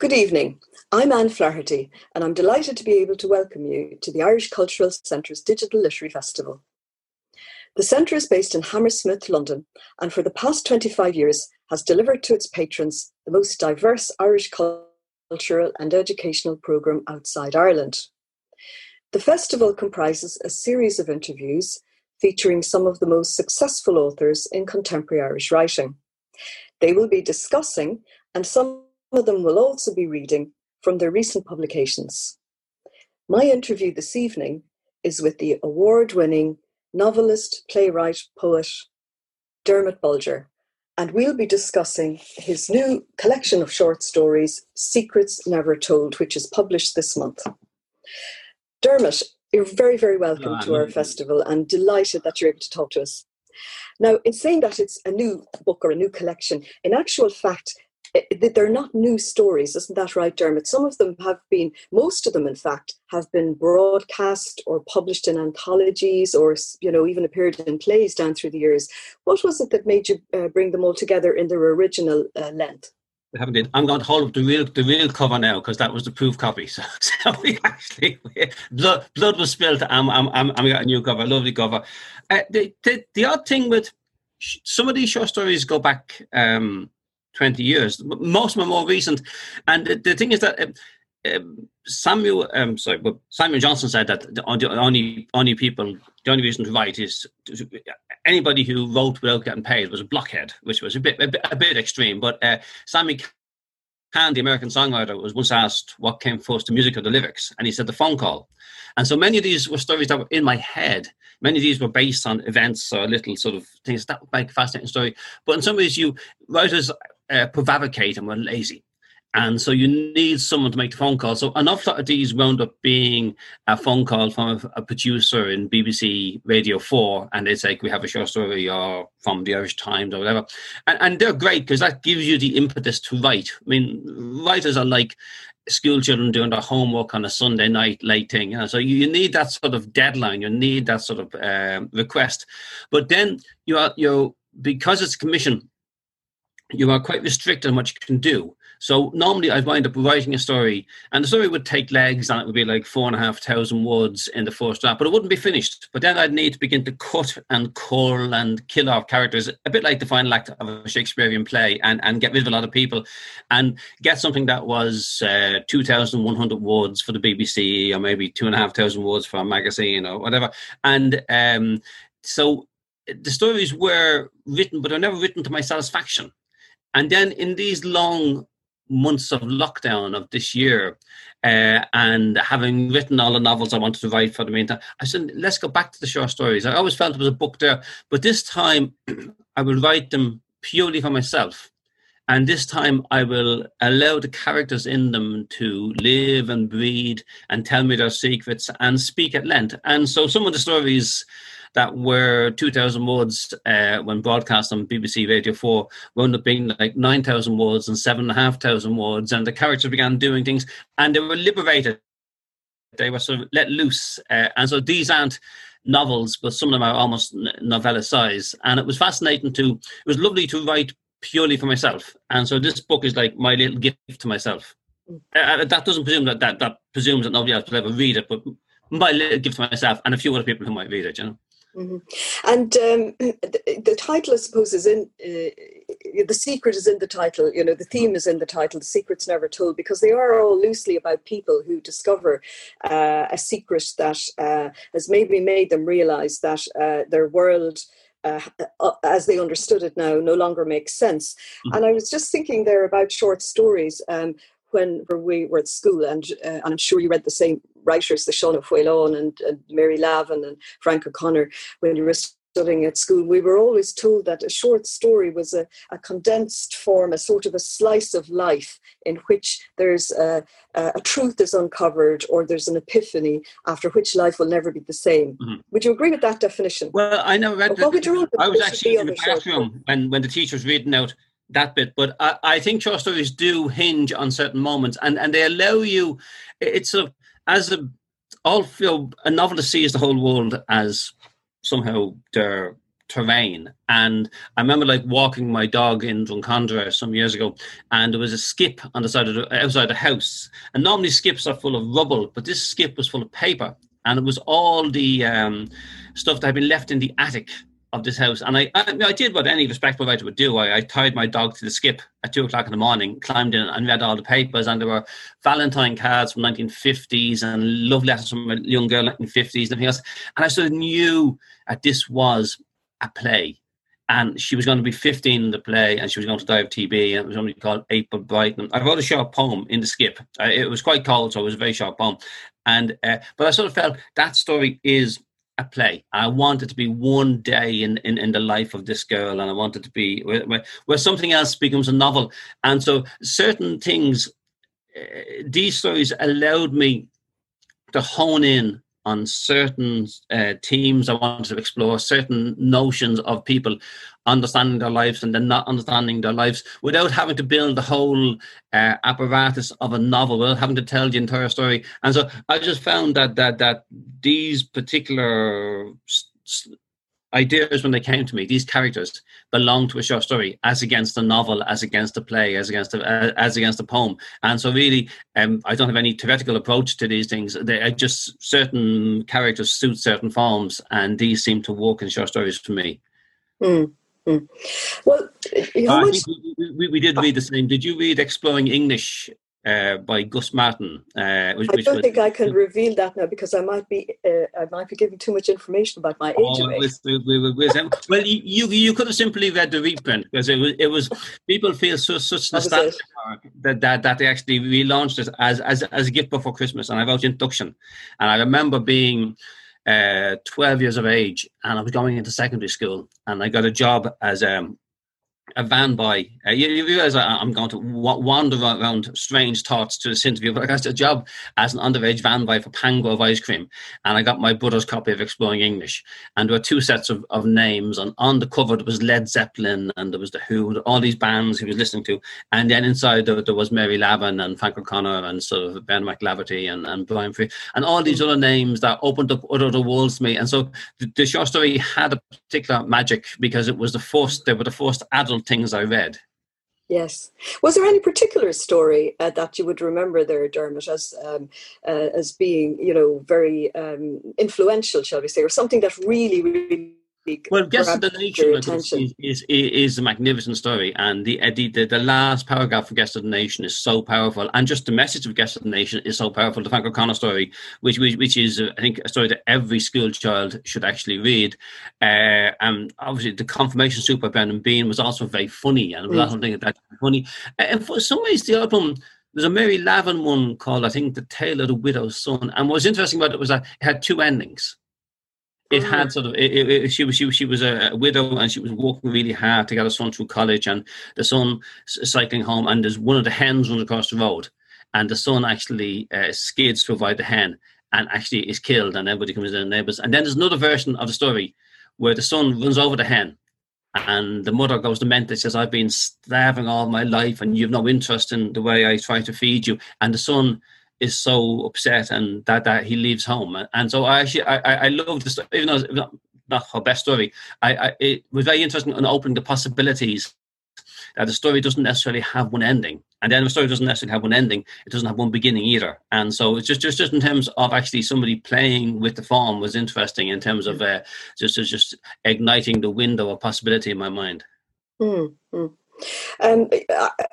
Good evening. I'm Anne Flaherty, and I'm delighted to be able to welcome you to the Irish Cultural Centre's Digital Literary Festival. The Centre is based in Hammersmith, London, and for the past 25 years has delivered to its patrons the most diverse Irish cultural and educational programme outside Ireland. The festival comprises a series of interviews featuring some of the most successful authors in contemporary Irish writing. They will be discussing, and some of them will also be reading from their recent publications. My interview this evening is with the award winning novelist, playwright, poet Dermot Bolger, and we'll be discussing his new collection of short stories, Secrets Never Told, which is published this month. Dermot, you're very, very welcome ah, to our festival and delighted that you're able to talk to us. Now, in saying that it's a new book or a new collection, in actual fact, they're not new stories, isn't that right, Dermot? Some of them have been, most of them, in fact, have been broadcast or published in anthologies or, you know, even appeared in plays down through the years. What was it that made you uh, bring them all together in their original uh, length? We haven't did. I'm going to hold up the real the real cover now because that was the proof copy. So, so we actually we, blood blood was spilled. I'm I'm got a new cover, a lovely cover. Uh, the, the the odd thing with some of these short stories go back um, 20 years. Most of them are more recent. And the, the thing is that um, Samuel, um, sorry, but Samuel Johnson said that the only only people, the only reason to write is to, anybody who wrote without getting paid was a blockhead, which was a bit a bit, a bit extreme. But uh, Sammy the American songwriter, was once asked what came first, the music or the lyrics, and he said the phone call. And so many of these were stories that were in my head. Many of these were based on events or little sort of things that make a fascinating story. But in some ways, you writers uh, prevaricate and we're lazy. And so you need someone to make the phone call. So an of these wound up being a phone call from a, a producer in BBC Radio 4, and they say, we have a short story or from the Irish Times or whatever. And, and they're great because that gives you the impetus to write. I mean, writers are like school children doing their homework on a Sunday night late thing. You know? So you, need that sort of deadline, you need that sort of uh, request. But then you are, you because it's commission, you are quite restricted on what you can do. So normally I'd wind up writing a story, and the story would take legs, and it would be like four and a half thousand words in the first draft, but it wouldn't be finished. But then I'd need to begin to cut and cull and kill off characters, a bit like the final act of a Shakespearean play, and, and get rid of a lot of people, and get something that was uh, two thousand one hundred words for the BBC, or maybe two and a half thousand words for a magazine or whatever, and um, so the stories were written, but they were never written to my satisfaction. And then in these long months of lockdown of this year, uh, and having written all the novels I wanted to write for the meantime, I said, let's go back to the short stories. I always felt it was a book there, but this time I will write them purely for myself. And this time I will allow the characters in them to live and breathe and tell me their secrets and speak at length. And so some of the stories that were 2,000 words uh, when broadcast on BBC Radio 4 wound up being like 9,000 words and 7,500 words. And the characters began doing things and they were liberated. They were sort of let loose. Uh, and so these aren't novels, but some of them are almost novella size. And it was fascinating to, it was lovely to write purely for myself. And so this book is like my little gift to myself. Mm. Uh, that doesn't presume that, that that presumes that nobody else will ever read it, but my little gift to myself and a few other people who might read it, you know. Mm-hmm. And um, the, the, title, I suppose, is in uh, the secret is in the title. You know, the theme is in the title. The secret's never told because they are all loosely about people who discover uh, a secret that uh, has maybe made them realize that uh, their world. Uh, uh, as they understood it now, no longer makes sense. Mm-hmm. And I was just thinking there about short stories. Um, when we were at school, and, uh, and I'm sure you read the same writers, the Sean Whalon and, and Mary Lavin and Frank O'Connor, when you were studying at school, we were always told that a short story was a, a condensed form, a sort of a slice of life in which there's a, a, a, truth is uncovered or there's an epiphany after which life will never be the same. Mm-hmm. Would you agree with that definition? Well, I never read. What would your own I was actually in the bathroom when, when the teacher was reading out that bit, but I, I think short stories do hinge on certain moments, and, and they allow you. It's a as a all know, a novelist sees the whole world as somehow their terrain. And I remember like walking my dog in Drumcondra some years ago, and there was a skip on the side of the outside the house. And normally skips are full of rubble, but this skip was full of paper, and it was all the um, stuff that had been left in the attic of this house. And I, I, I, did what any respectable writer would do. I, I, tied my dog to the skip at two o'clock in the morning, climbed in and read all the papers. And there were Valentine cards from 1950s and love letters from a young girl in 1950s and everything else. And I sort of knew that this was a play. And she was going to be 15 in the play, and she was going to die of TB. And it was only called April Brighton. I wrote a short poem in the skip. Uh, it was quite cold, so it was a very short poem. And uh, but I sort of felt that story is a play. I want it to be one day in, in, in the life of this girl, and I want it to be where, where, where something else becomes a novel. And so certain things, uh, these stories allowed me to hone in on certain uh, themes I wanted to explore, certain notions of people understanding their lives and then not understanding their lives without having to build the whole uh, apparatus of a novel, without having to tell the entire story. And so I just found that that that these particular ideas when they came to me, these characters belong to a short story, as against a novel, as against a play, as against a, uh, as against a poem. And so, really, um, I don't have any theoretical approach to these things. They are just certain characters suit certain forms, and these seem to work in short stories for me. Mm. Mm. Well, uh, much... we, we, we, did read the same. Did you read Exploring English uh, by Gus Martin. Uh, which, I don't was, think I can reveal that now because I might be uh, I might be giving too much information about my age. Oh, with, with, with, well, you you could have simply read the reprint because it was it was people feel so such nostalgia that, that that they actually relaunched it as as as a gift before Christmas, and I wrote introduction, and I remember being. Uh, 12 years of age, and I was going into secondary school, and I got a job as um, a van boy. Uh, you, you, realize I'm going to wander around strange thoughts to this interview, but I got a job as an underage van boy for Pangrove Ice Cream, and I got my brother's copy of Exploring English. And there were two sets of, of names, and on the cover there was Led Zeppelin, and there was the Who, all these bands he was listening to, and then inside there, there was Mary Lavin and Frank O'Connor and sort of Ben McLaverty and, and Brian Friel, and all these other names that opened up other worlds to me. And so the, the short story had a particular magic because it was the first, they were the first adult things I read. Yes. Was there any particular story uh, that you would remember there, Dermot, as um, uh, as being, you know, very um, influential, shall we say, or something that really, really well, Guest of the Nation is, is, is, a magnificent story, and the, the, the last paragraph of Guest of the Nation is so powerful, and just the message of Guest of the Nation is so powerful. The Frank O'Connor story, which which, which is I think a story that every school child should actually read, uh, and obviously the confirmation suit by Brendan Behan was also very funny, and it was mm. something that funny. And for some ways, the album there's a Mary Lavin one called I think The Tale of the Widow's Son, and what's interesting about it was that it had two endings it had mm. sort of it, it, she was she, she was a widow and she was working really hard to get her son through college and the son cycling home and there's one of the hens runs across the road and the son actually uh, skids to avoid the hen and actually is killed and everybody comes in the neighbors and then there's another version of the story where the son runs over the hen and the mother goes to mentor says i've been starving all my life and you've no interest in the way i try to feed you and the son is so upset and that, that he leaves home. And so I actually, I, I love this, even though it's not her best story, I, I, it was very interesting in opening the possibilities that the story doesn't necessarily have one ending. And then the story doesn't necessarily have one ending, it doesn't have one beginning either. And so it's just, just, just in terms of actually somebody playing with the form was interesting in terms of uh, just, just igniting the window of possibility in my mind. Mm-hmm. Um,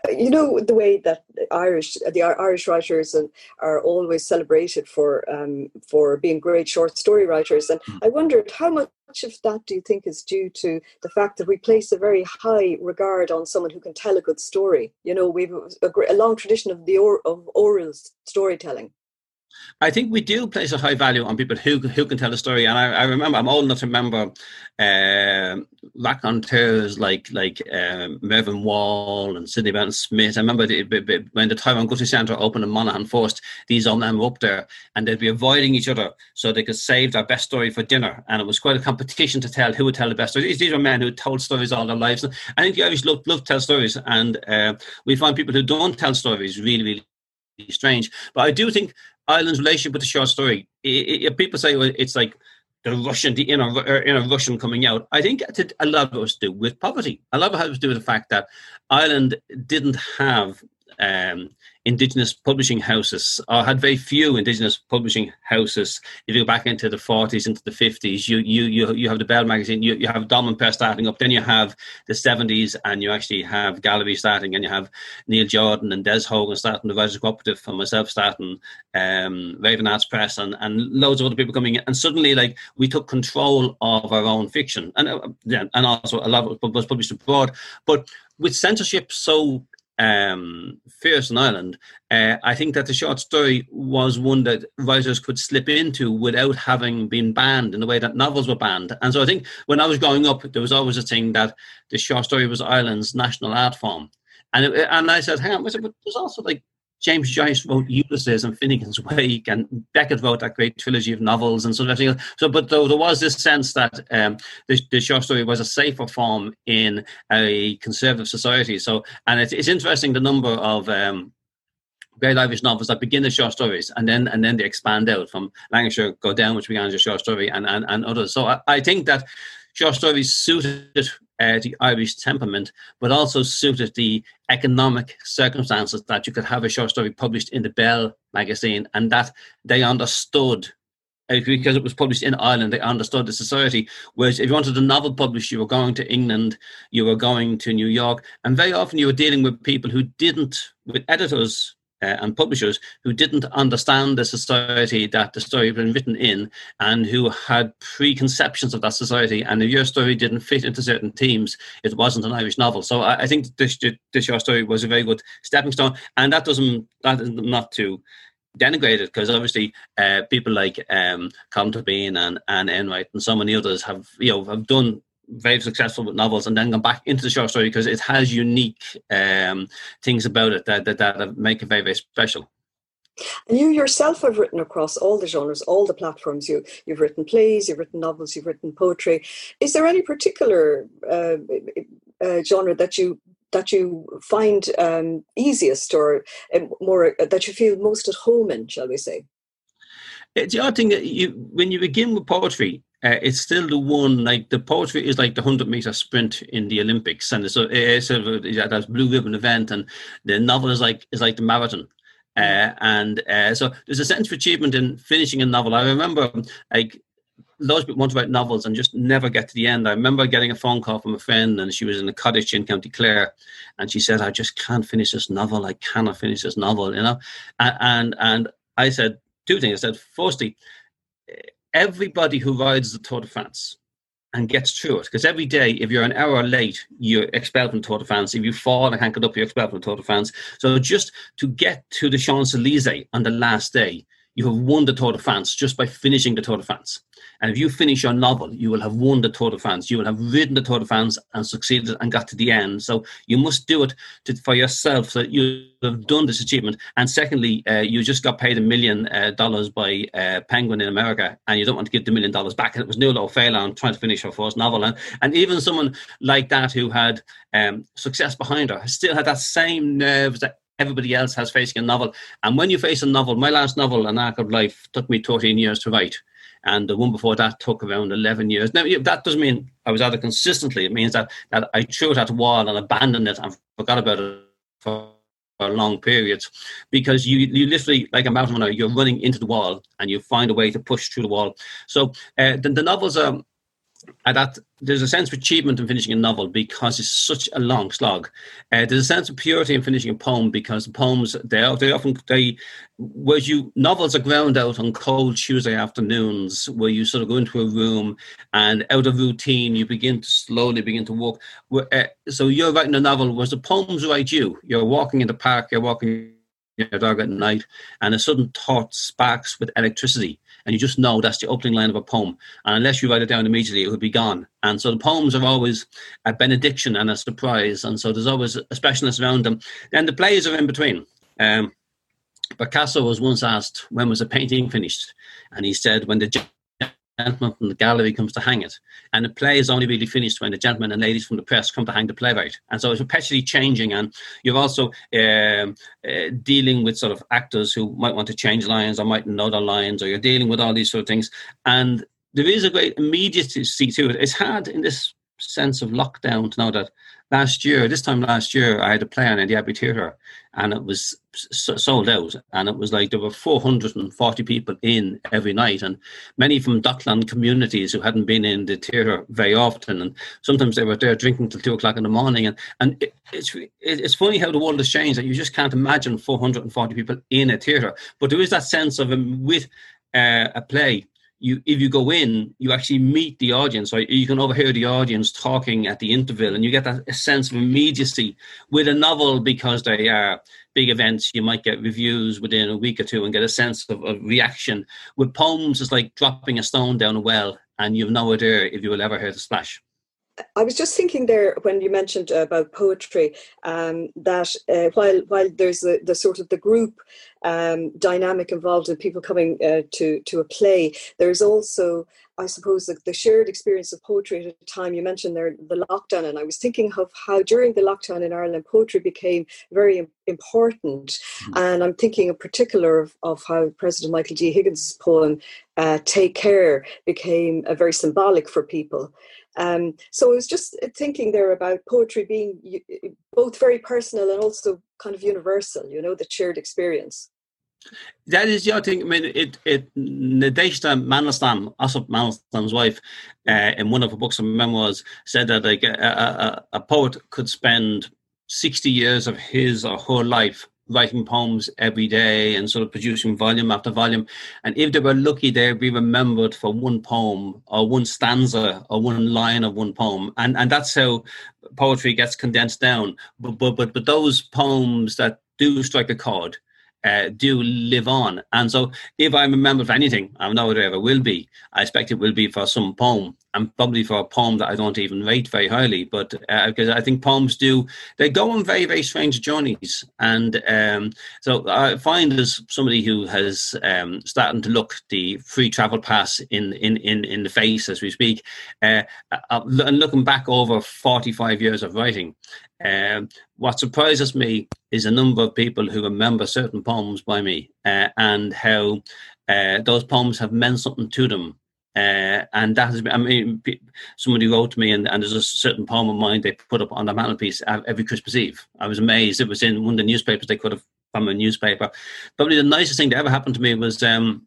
you know the way that Irish, the Irish writers, are always celebrated for um, for being great short story writers, and hmm. I wondered how much of that do you think is due to the fact that we place a very high regard on someone who can tell a good story? You know, we've a, a long tradition of the or, of oral storytelling. I think we do place a high value on people who who can tell a story. And I, I remember, I'm old enough to remember uh, raconteurs like like uh, Mervyn Wall and Sidney Benton Smith. I remember the, when the Tyrone Guthrie Centre opened in Monaghan First, these old men were up there and they'd be avoiding each other so they could save their best story for dinner. And it was quite a competition to tell who would tell the best story. These, these were men who told stories all their lives. And I think the Irish love, love to tell stories. And uh, we find people who don't tell stories really, really strange. But I do think Ireland's relationship with the short story, it, it, people say well, it's like the Russian, the inner er, inner Russian coming out. I think a lot of it was to do with poverty. A lot of it had to do with the fact that Ireland didn't have um, indigenous publishing houses or had very few indigenous publishing houses. If you go back into the 40s, into the 50s, you you you, you have the Bell magazine, you, you have Dolmen Press starting up, then you have the 70s, and you actually have Gallery starting, and you have Neil Jordan and Des Hogan starting the Writers Cooperative, and myself starting um, Raven Arts Press, and, and loads of other people coming in. And suddenly, like, we took control of our own fiction, and, uh, and also a lot was published abroad. But with censorship so um, Fierce in Ireland, uh, I think that the short story was one that writers could slip into without having been banned in the way that novels were banned. And so I think when I was growing up, there was always a thing that the short story was Ireland's national art form. And it, and I said, hang on, but there's also like James Joyce wrote Ulysses and Finnegans Wake, and Beckett wrote that great trilogy of novels and sort of. So, but though there was this sense that um, the, the, short story was a safer form in a conservative society. So, and it's, it's interesting the number of um, great Irish novels that begin as short stories and then and then they expand out from Langrishe Go Down, which began as a short story, and and, and others. So I, I think that short stories suited uh, the Irish temperament, but also suited the economic circumstances that you could have a short story published in the Bell magazine and that they understood uh, because it was published in Ireland, they understood the society. Whereas if you wanted a novel published, you were going to England, you were going to New York, and very often you were dealing with people who didn't, with editors uh, and publishers who didn't understand the society that the story had been written in and who had preconceptions of that society. And if your story didn't fit into certain themes, it wasn't an Irish novel. So I, I think this, this your story was a very good stepping stone. And that doesn't, that is not to denigrate it because obviously uh, people like um, Colm Tóibín and Anne Enright and so many others have, you know, have done very successful with novels and then gone back into the short story because it has unique um, things about it that, that, that make it very, very special. And you yourself have written across all the genres, all the platforms. You you've written plays, you've written novels, you've written poetry. Is there any particular uh, uh, genre that you that you find um, easiest or uh, more uh, that you feel most at home in, shall we say? It's the odd thing that you when you begin with poetry, uh, it's still the one like the poetry is like the 100 meter sprint in the olympics and so it's sort of yeah, that blue ribbon event and the novel is like is like the marathon uh, and uh, so there's a sense of achievement in finishing a novel i remember like those people want to write novels and just never get to the end. I remember getting a phone call from a friend, and she was in a cottage in County Clare, and she said, "I just can't finish this novel. I cannot finish this novel," you know. And and, and I said two things. I said, firstly, everybody who rides the Tour de France and gets through it, because every day, if you're an hour late, you're expelled from Tour de France. If you fall and can't get up, you're expelled from Tour de France. So just to get to the Champs Elysees on the last day, you have won the Tour de France just by finishing the Tour de France. And if you finish your novel, you will have won the Tour de France. You will have ridden the Tour de France and succeeded and got to the end. So you must do it to, for yourself so that you have done this achievement. And secondly, uh, you just got paid a million uh, dollars by uh, Penguin in America, and you don't want to give the million dollars back. And it was Nuala O'Faolain trying to finish her first novel. And, and even someone like that who had um, success behind her still had that same nerves that everybody else has facing a novel. And when you face a novel, my last novel, An Ark of Light, took me 13 years to write and the one before that took around 11 years. Now, that doesn't mean I was at it consistently. It means that, that I threw at the wall and abandoned it and forgot about it for, for long periods because you, you literally, like a mountain runner, you're running into the wall and you find a way to push through the wall. So uh, the, the novels are that there's a sense of achievement in finishing a novel because it's such a long slog. Uh, there's a sense of purity in finishing a poem because the poems they they often they where you novels are ground out on cold Tuesday afternoons where you sort of go into a room and out of routine you begin to slowly begin to walk. Uh, so you're writing a novel, whereas the poems write you. You're walking in the park, you're walking your dog at night, and a sudden thought sparks with electricity and you just know that's the opening line of a poem. And unless you write it down immediately, it will be gone. And so the poems are always a benediction and a surprise. And so there's always a specialness around them. And the plays are in between. Um, Picasso was once asked, when was a painting finished? And he said, when the gentleman from the gallery comes to hang it. And the play is only really finished when the gentlemen and ladies from the press come to hang the playwright. And so it's perpetually changing. And you're also um, uh, dealing with sort of actors who might want to change lines or might know their lines, or you're dealing with all these sort of things. And there is a great immediacy to it. It's hard in this sense of lockdown to know that last year, this time last year, I had a play on in the Abbey Theatre and it was sold out. And it was like there were 440 people in every night, and many from Dockland communities who hadn't been in the theatre very often. And sometimes they were there drinking till two o'clock in the morning. And, and it, it's, it's funny how the world has changed that you just can't imagine 440 people in a theatre. But there is that sense of um, with uh, a play you if you go in, you actually meet the audience, you can overhear the audience talking at the interval, and you get that sense of immediacy. With a novel, because they are big events, you might get reviews within a week or two and get a sense of, of reaction. With poems, it's like dropping a stone down a well, and you've no idea if you will ever hear the splash. I was just thinking there when you mentioned about poetry um, that uh, while while there's the, the sort of the group um, dynamic involved in people coming uh, to to a play, there's also I suppose the, the, shared experience of poetry at a time. You mentioned there the lockdown and I was thinking of how during the lockdown in Ireland poetry became very important. Mm-hmm. and I'm thinking in particular of, of how President Michael D Higgins' poem uh, "Take Care" became uh, very symbolic for people um, so I was just thinking there about poetry being both very personal and also kind of universal, you know, the shared experience. That is, yeah, I think, I mean, it, it, Nadezhda Mandelstam, Osip Mandelstam's wife, uh, in one of her books of memoirs, said that like a, a, a poet could spend 60 years of his or her life writing poems every day and sort of producing volume after volume. And if they were lucky, they'd be remembered for one poem or one stanza or one line of one poem. And and that's how poetry gets condensed down. But but but, but those poems that do strike a chord uh, do live on. And so, if I remember for anything, I know it ever will be. I expect it will be for some poem, and probably for a poem that I don't even rate very highly. But uh, because I think poems do, they go on very very strange journeys. And um, so, I find as somebody who has um, starting to look the free travel pass in in in, in the face as we speak, uh, uh and looking back over forty five years of writing. Um, what surprises me is a number of people who remember certain poems by me uh, and how uh, those poems have meant something to them. Uh, and that has been, I mean, somebody wrote to me, and, and, there's a certain poem of mine they put up on the mantelpiece every Christmas Eve. I was amazed. It was in one of the newspapers they could have from a newspaper. Probably the nicest thing that ever happened to me was um,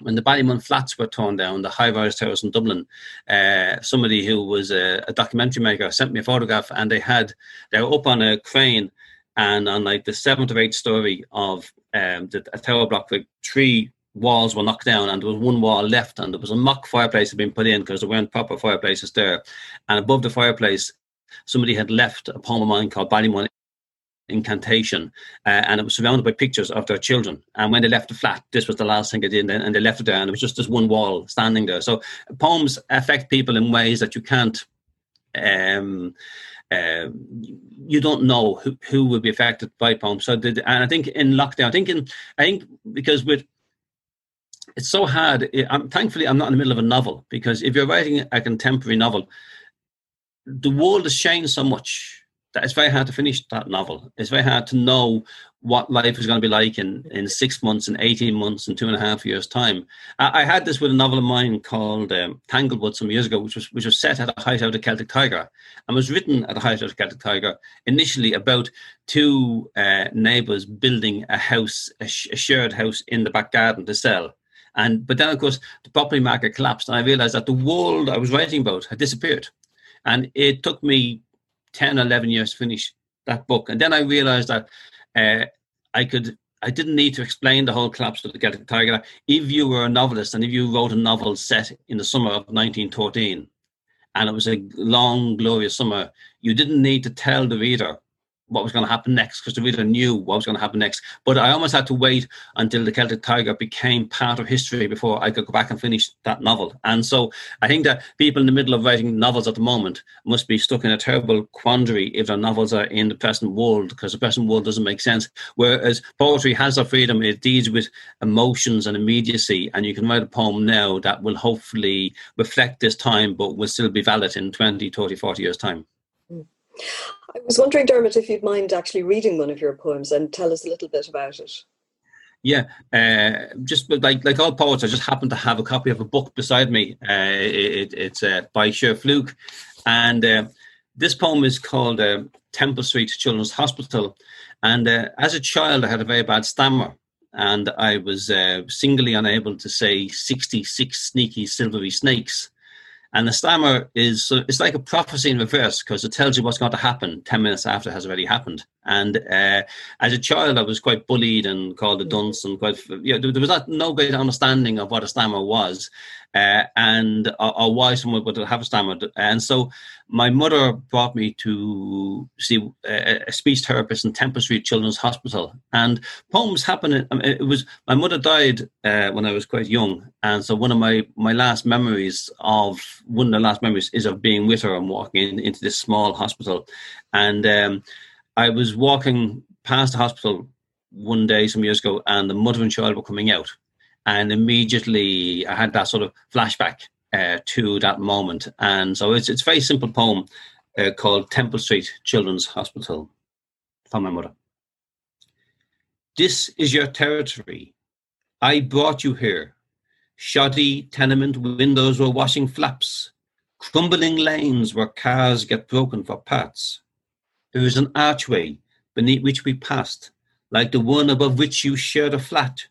when the Ballymun flats were torn down, the high rise towers in Dublin, uh, somebody who was a, a, documentary maker sent me a photograph, and they had they were up on a crane, and on like the seventh or eighth story of um, the tower block, like three walls were knocked down, and there was one wall left, and there was a mock fireplace had been put in because there weren't proper fireplaces there, and above the fireplace. Somebody had left a poem of mine called Ballymun incantation, uh, and it was surrounded by pictures of their children. And when they left the flat, this was the last thing they did, and they left it there, and it was just this one wall standing there. So poems affect people in ways that you can't. Um, uh, you don't know who, who will be affected by poems. So, did, and I think in lockdown, I think in, I think because with it's so hard. I'm thankfully I'm not in the middle of a novel because if you're writing a contemporary novel, the world has changed so much that it's very hard to finish that novel. It's very hard to know what life is going to be like in, in six months, in 18 months, in two and a half years' time. I, I had this with a novel of mine called um, Tanglewood some years ago, which was, which was set at the height of the Celtic Tiger and was written at the height of the Celtic Tiger initially about two uh, neighbours building a house, a, sh- a shared house in the back garden to sell. And but then, of course, the property market collapsed, and I realised that the world I was writing about had disappeared. And it took me 10 11 years to finish that book and then i realized that uh, i could i didn't need to explain the whole collapse of the Celtic Tiger if you were a novelist and if you wrote a novel set in the summer of 1914 and it was a long glorious summer you didn't need to tell the reader what was going to happen next because the reader knew what was going to happen next. But I almost had to wait until the Celtic Tiger became part of history before I could go back and finish that novel. And so I think that people in the middle of writing novels at the moment must be stuck in a terrible quandary if their novels are in the present world because the present world doesn't make sense. Whereas poetry has the freedom, it deals with emotions and immediacy, and you can write a poem now that will hopefully reflect this time but will still be valid in 20, 30, 40 years' time. Mm. I was wondering, Dermot, if you'd mind actually reading one of your poems and tell us a little bit about it. Yeah, uh, just like like all poets, I just happen to have a copy of a book beside me. Uh, it, it's uh, by Cher Fluke, and uh, this poem is called uh, Temple Street Children's Hospital. And uh, as a child, I had a very bad stammer, and I was singly unable to say 66 sneaky silvery snakes. And the stammer is it's like a prophecy in reverse because it tells you what's going to happen 10 minutes after it has already happened. And uh, as a child, I was quite bullied and called a dunce and quite, you know, there was not, no great understanding of what a stammer was uh, and or, or, why someone would have a stammer. And so my mother brought me to see a, a speech therapist in Temple Street Children's Hospital. And poems happen. I mean, it was my mother died uh, when I was quite young, and so one of my my last memories of one of the last memories is of being with her and walking in, into this small hospital, and um, I was walking past the hospital one day some years ago, and the mother and child were coming out and immediately I had that sort of flashback uh, to that moment. And so it's it's a very simple poem uh, called Temple Street Children's Hospital from my mother. This is your territory. I brought you here. Shoddy tenement windows were washing flaps, crumbling lanes where cars get broken for parts. There is an archway beneath which we passed, like the one above which you shared a flat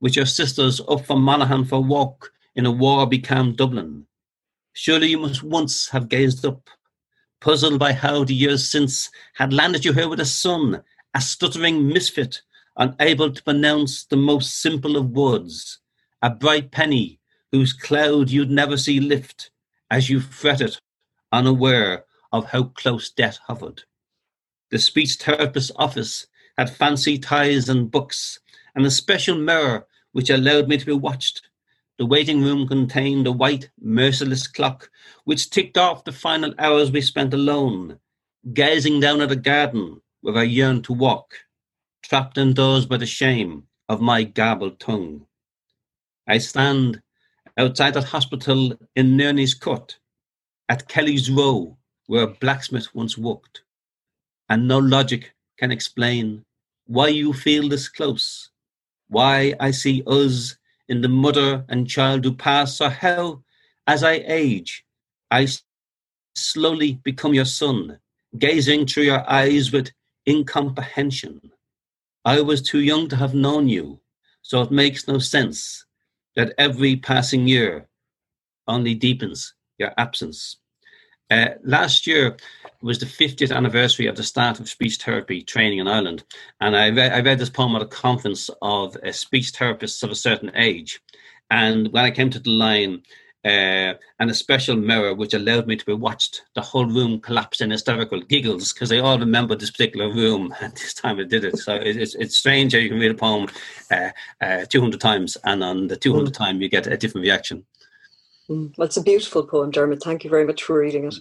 with your sisters up from Monaghan for a walk in a war become Dublin. Surely you must once have gazed up, puzzled by how the years since had landed you here with a son, a stuttering misfit, unable to pronounce the most simple of words, a bright penny whose cloud you'd never see lift as you fretted, unaware of how close death hovered. The speech therapist's office had fancy ties and books, and a special mirror which allowed me to be watched. The waiting room contained a white, merciless clock which ticked off the final hours we spent alone, gazing down at a garden where I yearned to walk, trapped indoors by the shame of my garbled tongue. I stand outside that hospital in Nerney's Court, at Kelly's Row, where a blacksmith once worked, and no logic can explain why you feel this close why I see us in the mother and child who pass, or how, as I age, I slowly become your son, gazing through your eyes with incomprehension. I was too young to have known you, so it makes no sense that every passing year only deepens your absence. Uh, last year was the 50th anniversary of the start of speech therapy training in Ireland. And I read, I read this poem at a conference of uh, speech therapists of a certain age. And when I came to the line, uh, and a special mirror which allowed me to be watched. The whole room collapsed in hysterical giggles because they all remembered this particular room at this time I did it. So it, it's, it's strange how you can read a poem uh, uh, 200 times and on the 200th mm. time you get a different reaction. Mm, well, it's a beautiful poem, Dermot. Thank you very much for reading it.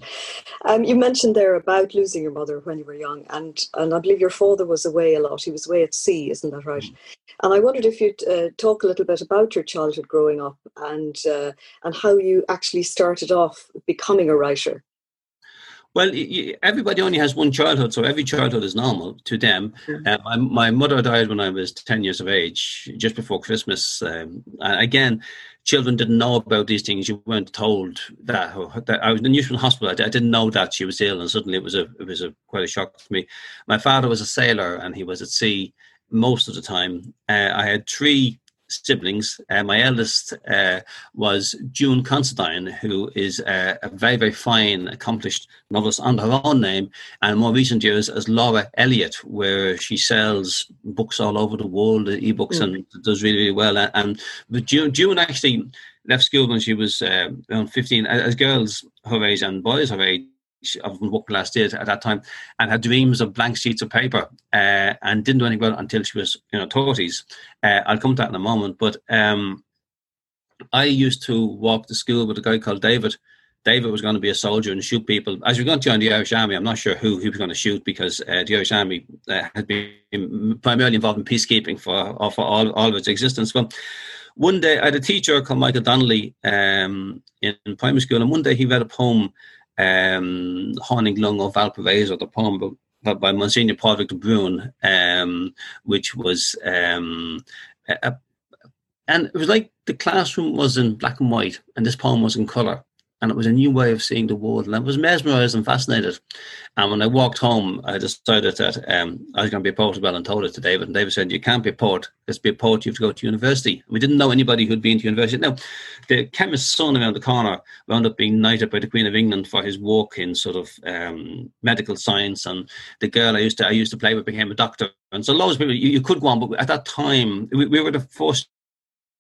Um, you mentioned there about losing your mother when you were young, and and I believe your father was away a lot. He was away at sea, isn't that right? Mm. And I wondered if you'd uh, talk a little bit about your childhood growing up and uh, and how you actually started off becoming a writer. Well, everybody only has one childhood, so every childhood is normal to them. Mm-hmm. Uh, my, my, mother died when I was 10 years of age, just before Christmas. Um, again, children didn't know about these things. You weren't told that. that I was in Newton Hospital. I, didn't know that she was ill, and suddenly it was a it was a quite a shock for me. My father was a sailor, and he was at sea most of the time. Uh, I had three siblings. Uh, my eldest uh, was June Considine, who is a, a, very, very fine, accomplished novelist under her own name, and more recent years as Laura Elliott, where she sells books all over the world, ebooks, mm. and does really, really well. And but June, June actually left school when she was uh, around 15. As girls her age and boys her age, of what last year at that time, and had dreams of blank sheets of paper, uh, and didn't do anything about it until she was, you know, thirties. Uh, I'll come to that in a moment. But um, I used to walk to school with a guy called David. David was going to be a soldier and shoot people. As we going to join the Irish Army, I'm not sure who he was going to shoot because uh, the Irish Army uh, had been primarily involved in peacekeeping for, for all, all of its existence. But one day I had a teacher called Michael Donnelly um, in primary school, and one day he read a poem um, Haunting Lung of Valparaiso, the poem by, by Monsignor de Bruin, um, which was um, a, and it was like the classroom was in black and white, and this poem was in color and it was a new way of seeing the world. And I was mesmerized and fascinated. And when I walked home, I decided that um, I was going to be a poet as well and told it to David. And David said, You can't be a poet. Because to be a poet, you have to go to university. We didn't know anybody who'd been to university. Now, the chemist's son around the corner wound up being knighted by the Queen of England for his work in sort of um, medical science. And the girl I used to I used to play with became a doctor. And so loads of people, you, you could go on. But at that time, we, we were the first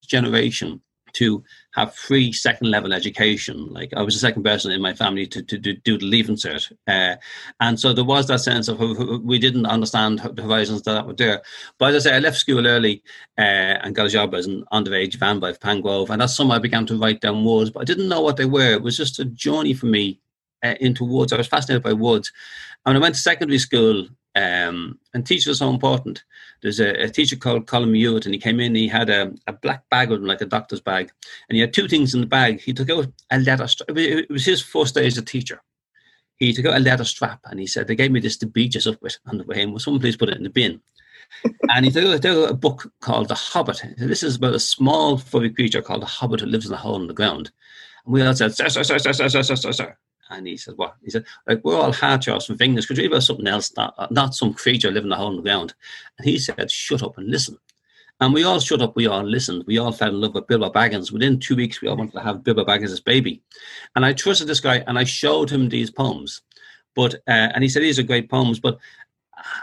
generation to have free second level education. Like I was the second person in my family to, to, to do the leaving cert. Uh, and so there was that sense of we didn't understand the horizons that were there. But as I say, I left school early uh, and got a job as an underage van by Pangrove. And that's summer I began to write down words, but I didn't know what they were. It was just a journey for me uh, into woods. I was fascinated by woods. And I went to secondary school um, and teachers are so important. There's a, a teacher called Colin Hewitt, and he came in. He had a, a black bag with him, like a doctor's bag, and he had two things in the bag. He took out a leather. Strap. It was his first day as a teacher. He took out a leather strap, and he said, "They gave me this to beat us up with on the way in. Will someone please put it in the bin?" and he took, out, a book called The Hobbit. This is about a small furry creature called the Hobbit who lives in a hole in the ground. And we all said, "Sir, sir, sir, sir, sir, sir, sir, sir." And he said, What? He said, like, we're all hatchers from fingers. Could you read about something else, not, not some creature living a hole in the ground? And he said, Shut up and listen. And we all shut up, we all listened. We all fell in love with Bilbo Baggins. Within two weeks, we all wanted to have Bilbo Baggins as baby. And I trusted this guy and I showed him these poems. But uh, and he said, These are great poems. But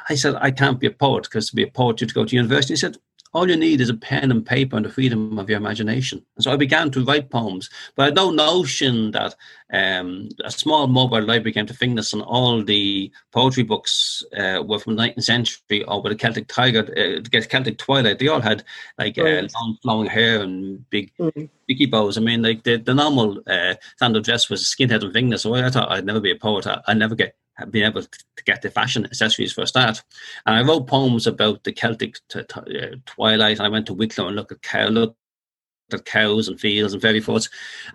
I said, I can't be a poet because to be a poet, you have to go to university. He said, all you need is a pen and paper and the freedom of your imagination. And so I began to write poems, but I had no notion that um, a small mobile library came to Finglas and all the poetry books uh, were from the 19th century or with a Celtic tiger, uh, Celtic twilight. They all had like uh, long flowing hair and big bicky bows. I mean, like the, the normal uh, standard dress was skinhead and Finglas. So I thought I'd never be a poet. I, would never get been able to get the fashion accessories for a start. And I wrote poems about the Celtic t- t- uh, twilight. And I went to Wicklow and looked at cow, looked at cows and fields and fairy forts.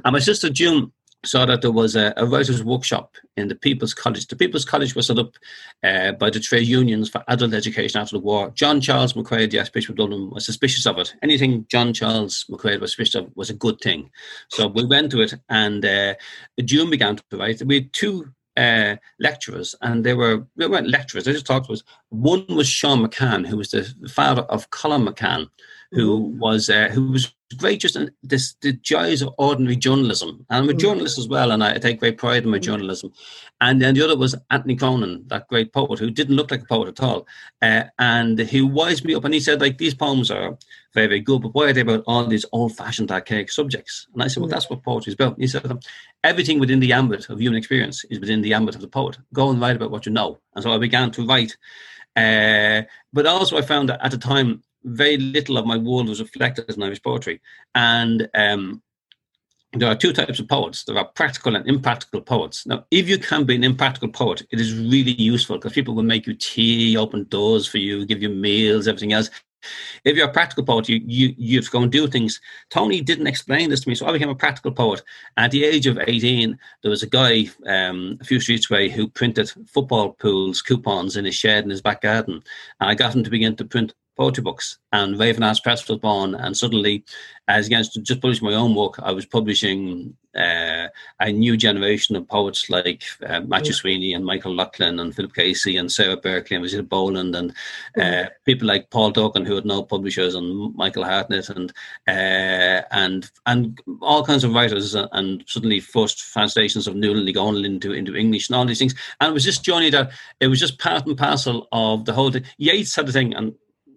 And my sister June saw that there was a, a, writers' workshop in the People's College. The People's College was set up uh, by the trade unions for adult education after the war. John Charles McQuaid, the Archbishop of Dublin, was suspicious of it. Anything John Charles McQuaid was suspicious of was a good thing. So we went to it, and uh, June began to write. We had two uh, lecturers, and they were they weren't lecturers. They just talked to us. One was Sean McCann, who was the father of Colum McCann, who mm-hmm. was uh, who was great just in this the joys of ordinary journalism. And I'm a mm-hmm. journalist as well, and I take great pride in my mm-hmm. journalism. And then the other was Anthony Cronin, that great poet who didn't look like a poet at all, uh, and he wised me up, and he said like these poems are very very good, but why are they about all these old-fashioned archaic subjects? And I said, well, that's what poetry is about. And he said, everything within the ambit of human experience is within the ambit of the poet. Go and write about what you know. And so I began to write. Uh, but also, I found that at the time, very little of my world was reflected in Irish poetry. And um, there are two types of poets. There are practical and impractical poets. Now, if you can be an impractical poet, it is really useful because people will make you tea, open doors for you, give you meals, everything else. If you're a practical poet, you, you, you have to go and do things. Tony didn't explain this to me, so I became a practical poet. At the age of 18, there was a guy um, a few streets away who printed football pools, coupons in his shed in his back garden. And I got him to begin to print poetry books. And Raven Arts Press was born. And suddenly, as against just publishing my own work, I was publishing uh, a new generation of poets like uh, Matthew Sweeney and Michael Lachlan and Philip Casey and Sara Berkeley and Rosita Boland and uh, people like Paul Duggan who had no publishers and Michael Hartnett and uh, and and all kinds of writers and suddenly first translations of Nuala Ní Dhomhnaill into into English and all these things. And it was this journey that it was just part and parcel of the whole thing. Yeats had the thing and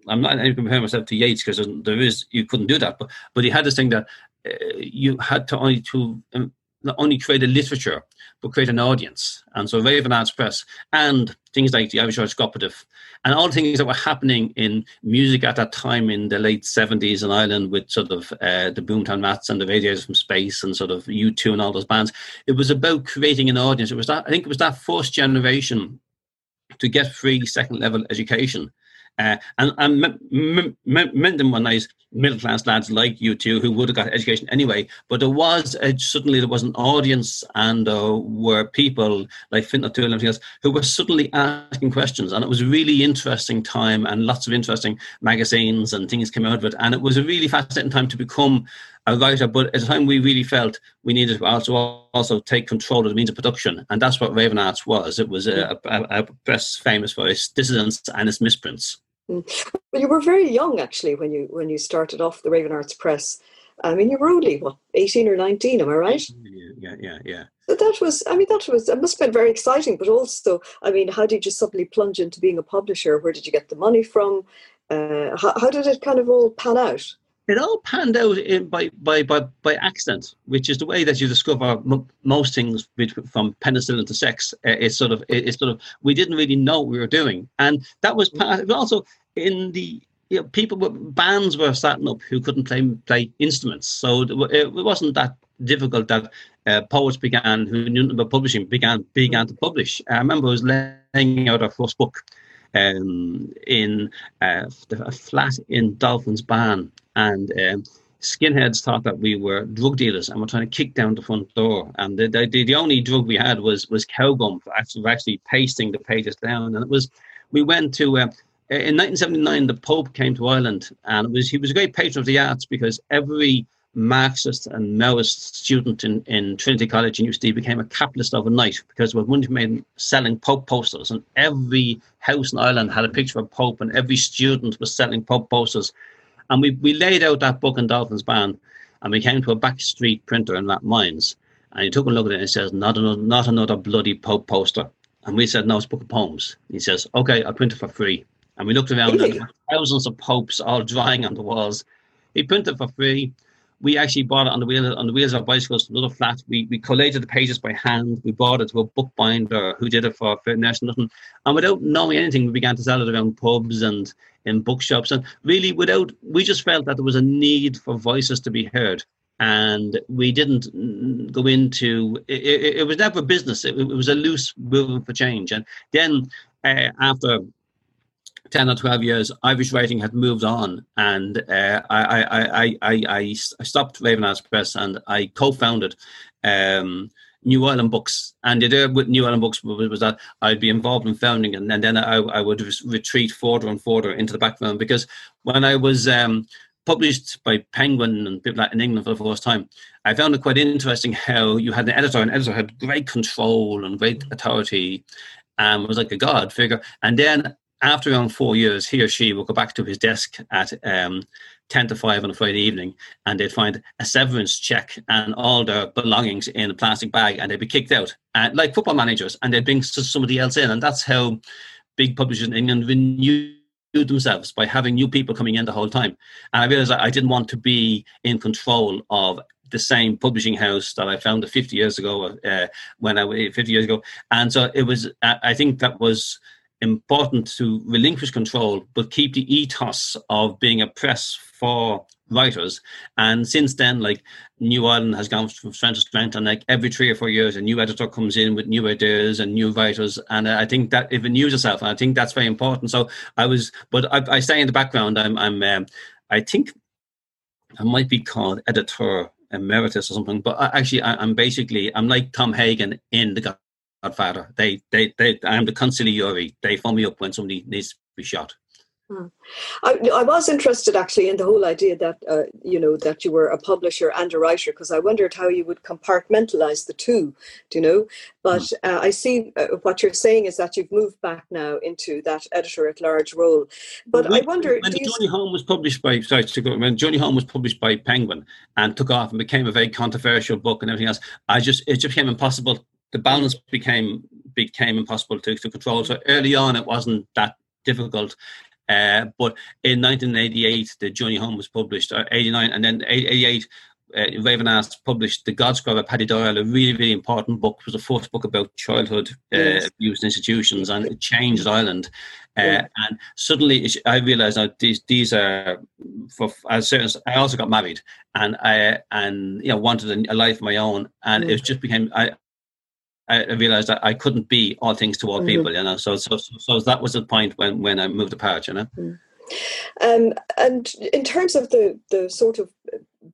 I'm not even comparing myself to Yeats because there is you couldn't do that, but but he had this thing that uh, you had to only to um, not only create a literature but create an audience, and so Raven Arts Press and things like the Irish Arts Cooperative and all the things that were happening in music at that time in the late 70s in Ireland with sort of uh, the Boomtown Rats and the Radiators from Space and sort of U2 and all those bands. It was about creating an audience. It was that I think it was that first generation to get free second level education Uh, and and m- m- them one night, middle class lads like U2 who would have got education anyway. But there was a, suddenly there was an audience and uh, were people like Finn O'Toole and everything else who were suddenly asking questions, and it was a really interesting time and lots of interesting magazines and things came out of it, and it was a really fascinating time to become a writer. But at the time, we really felt we needed to also also take control of the means of production, and that's what Raven Arts was. It was a, a, a press famous for its dissidents and its misprints. Well, you were very young actually when you when you started off the Raven Arts Press. I mean, you were only what eighteen or nineteen, am I right? Yeah, yeah, yeah. So that was, I mean, that was, it must have been very exciting. But also, I mean, how did you suddenly plunge into being a publisher? Where did you get the money from? Uh, how, how did it kind of all pan out? It all panned out in, by, by, by, by accident, which is the way that you discover m- most things from penicillin to sex. Uh, it's sort of, it's sort of, we didn't really know what we were doing. And that was part, also in the, you know, people, bands were starting up who couldn't play, play instruments. So it wasn't that difficult that uh, poets began, who knew about publishing, began, began to publish. I remember I was laying out our first book um, in uh, a flat in Dolphin's Barn and um, skinheads thought that we were drug dealers and were trying to kick down the front door. And the, the, the only drug we had was was cow gum actually, actually pasting the pages down. And it was, we went to, uh, in 1979, the Pope came to Ireland and was he was a great patron of the arts because every Marxist and Maoist student in, in Trinity College in UCD became a capitalist overnight because was money made selling Pope posters. And every house in Ireland had a picture of Pope and every student was selling Pope posters and we, we laid out that book in Dolphin's Barn and we came to a backstreet printer in that Mines, and he took a look at it and he says, not another, not another bloody Pope poster. And we said, no, it's a book of poems. He says, okay, I'll print it for free. And we looked around really? and thousands of popes all drying on the walls. He printed for free. We actually bought it on the wheel on the wheels of bicycles, to another flat. We we collated the pages by hand. We bought it to a bookbinder who did it for, for nothing. And without knowing anything, we began to sell it around pubs and in bookshops. And really, without, we just felt that there was a need for voices to be heard. And we didn't go into it, it, it was never business, it, it, was a loose movement for change. And then uh, after 10 or 12 years, Irish writing had moved on, and uh, I, I, I, I, I stopped Raven Arts Press and I co founded. Um, New Island Books. And the idea with New Island Books was, was that I'd be involved in founding and, and then I, I would retreat further and further into the background because when I was um, published by Penguin and people like in England for the first time, I found it quite interesting how you had an editor, and editor had great control and great authority and was like a god figure. And then after around four years, he or she will go back to his desk at um, 10 to 5 on a Friday evening and they'd find a severance check and all their belongings in a plastic bag and they'd be kicked out, uh, like football managers, and they'd bring somebody else in. And that's how big publishers in England renewed themselves by having new people coming in the whole time. And I realized I didn't want to be in control of the same publishing house that I founded 50 years ago, uh, when I 50 years ago. And so it was, I think that was important to relinquish control, but keep the ethos of being a press for writers. And since then, like New Island has gone from strength to strength, and like every three or four years, a new editor comes in with new ideas and new writers. And I think that it renews itself, and I think that's very important. So I was, but I, I stay in the background. I'm, I'm, um, I think I might be called editor emeritus or something. But I, actually, I, am basically I'm like Tom Hagen in the Godfather. They, they, they. I'm the consigliere. They phone me up when somebody needs to be shot. Hmm. I, I, was interested actually in the whole idea that uh, you know that you were a publisher and a writer because I wondered how you would compartmentalize the two, do you know? But hmm. uh, I see uh, what you're saying is that you've moved back now into that editor at large role. But when, I wonder when Johnny you... Home was published by sorry to go, when Journey Home was published by Penguin and took off and became a very controversial book and everything else, I just it just became impossible the balance became became impossible to, to control. So early on, it wasn't that difficult. Uh, but in 1988, the Journey Home was published, or 89, and then 88, uh, Raven Arts published The God Squad Paddy Doyle, a really, really important book. It was the first book about childhood uh, yes. abuse institutions, and it changed Ireland. Uh, yeah. And suddenly, I realised that these these are for as certain. I also got married, and I and you know wanted a, life of my own, and mm. it just became I I realized that I couldn't be all things to all mm-hmm. people, you know. So, so, so that was the point when, when I moved apart, you know. Mm. Um, and in terms of the the sort of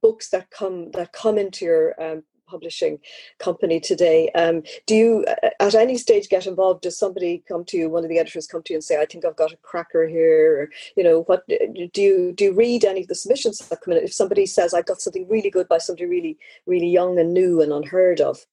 books that come that come into your um, publishing company today. Um, do you, at any stage, get involved? Does somebody come to you, one of the editors come to you and say, "I think I've got a cracker here"? Or, you know, what do you do? You read any of the submissions that come in? If somebody says, "I've got something really good by somebody really, really young and new and unheard of,"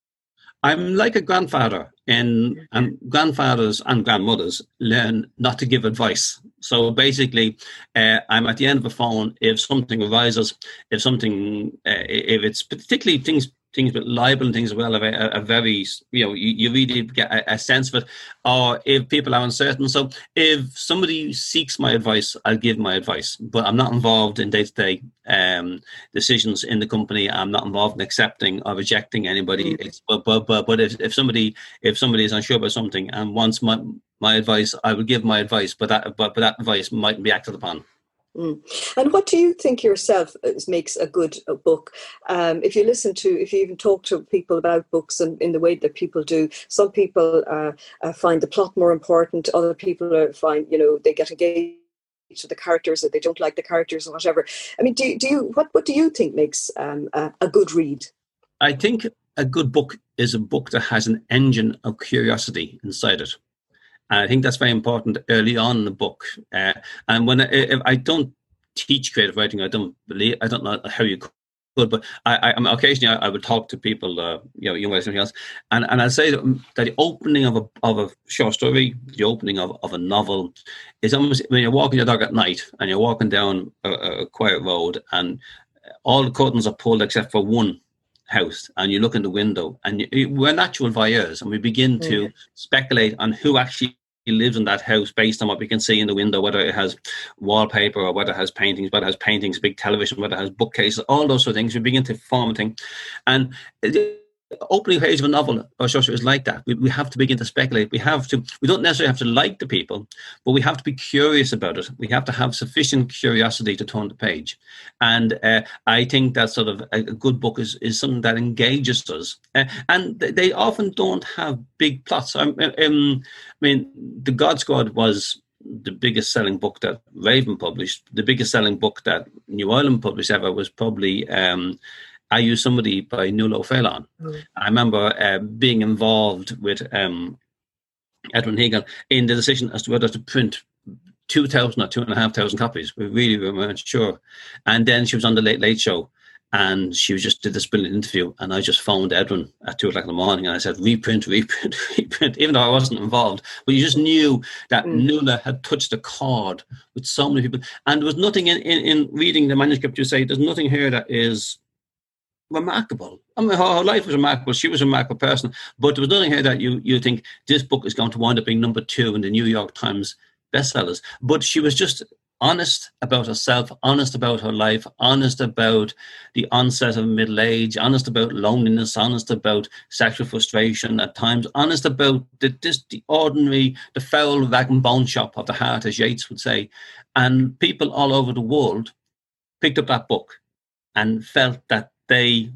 I'm like a grandfather, and, and grandfathers and grandmothers learn not to give advice. So basically, uh, I'm at the end of a phone if something arises, if something, uh, if it's particularly things things with libel and things as well are, are very you know you, you really get a, a, sense of it. Or if people are uncertain. So if somebody seeks my advice i'll give my advice. But i'm not involved in day-to-day um, decisions in the company. I'm not involved in accepting or rejecting anybody. Mm-hmm. but, but but but if, if somebody if somebody is unsure about something and wants my my advice i will give my advice but that but, but that advice mightn't be acted upon Mm. And what do you think yourself makes a good uh, book? Um, if you listen to, if you even talk to people about books and in the way that people do, some people uh, uh, find the plot more important. Other people uh, find, you know, they get engaged to the characters, that they don't like the characters or whatever. I mean, do, do you what what do you think makes um, a, a good read? I think a good book is a book that has an engine of curiosity inside it. And I think that's very important early on in the book. Uh, and when I, I, don't teach creative writing, I don't believe I don't know how you could, but I, I occasionally I, I, would talk to people, uh, you know, young guys, something else, and and I say that, that, the opening of a of a short story, the opening of, of a novel, is almost when you're walking your dog at night and you're walking down a, a quiet road and all the curtains are pulled except for one house and you look in the window and you, we're natural voyeurs and we begin to mm. speculate on who actually lives in that house based on what we can see in the window, whether it has wallpaper or whether it has paintings, whether it has paintings, big television, whether it has bookcases, all those sort of things. We begin to form a thing. And opening page of a novel or story is like that. We, we have to begin to speculate. We have to. We don't necessarily have to like the people, but we have to be curious about it. We have to have sufficient curiosity to turn the page. And uh, I think that sort of a, good book is is something that engages us. Uh, and they often don't have big plots. Um, um, I mean, The God Squad was the biggest selling book that Raven published. The biggest selling book that New Island published ever was probably. Um, Are You Somebody by Nuala O'Faolain. Mm. I remember uh, being involved with um, Edwin Higel in the decision as to whether to print 2,000 or 2,500 copies. We really weren't sure. And then she was on the Late Late Show and she just did this brilliant interview. And I just phoned Edwin at two o'clock in the morning and I said, reprint, reprint, reprint, even though I wasn't involved. But you just knew that mm. Nuala had touched a chord with so many people. And there was nothing in, in, in reading the manuscript you say, there's nothing here that is remarkable. I mean, her, her, life was remarkable. She was a remarkable person. But there was nothing here that you, you think this book is going to wind up being number two in the New York Times bestsellers. But she was just honest about herself, honest about her life, honest about the onset of middle age, honest about loneliness, honest about sexual frustration at times, honest about the, this, the ordinary, the foul rag and bone shop of the heart, as Yeats would say. And people all over the world picked up that book and felt that they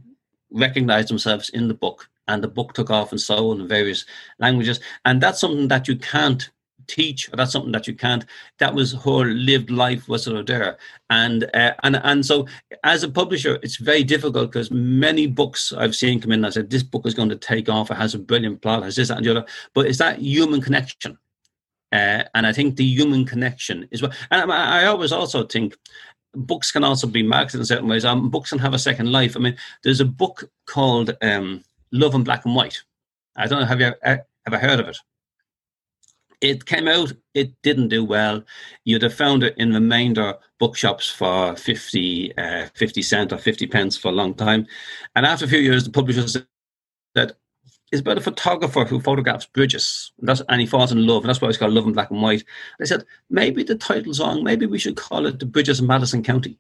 recognized themselves in the book and the book took off and sold in various languages. And that's something that you can't teach or that's something that you can't that was her lived life was sort of there and uh, and and so as a publisher it's very difficult because many books i've seen come in and I said this book is going to take off it has a brilliant plot has this that, and the other but it's that human connection. Uh, and i think the human connection is what and I, I always also think books can also be marketed in certain ways. Um, books can have a second life. I mean, there's a book called um, Love in Black and White. I don't know, have you ever, ever heard of it? It came out, it didn't do well. You'd have found it in remainder bookshops for 50, uh, 50 cent or 50 pence for a long time. And after a few years, the publisher said, is about a photographer who photographs bridges. And, that's, and he falls in love, and that's why it's called Love in Black and White. I said, maybe the title's wrong. Maybe we should call it The Bridges of Madison County.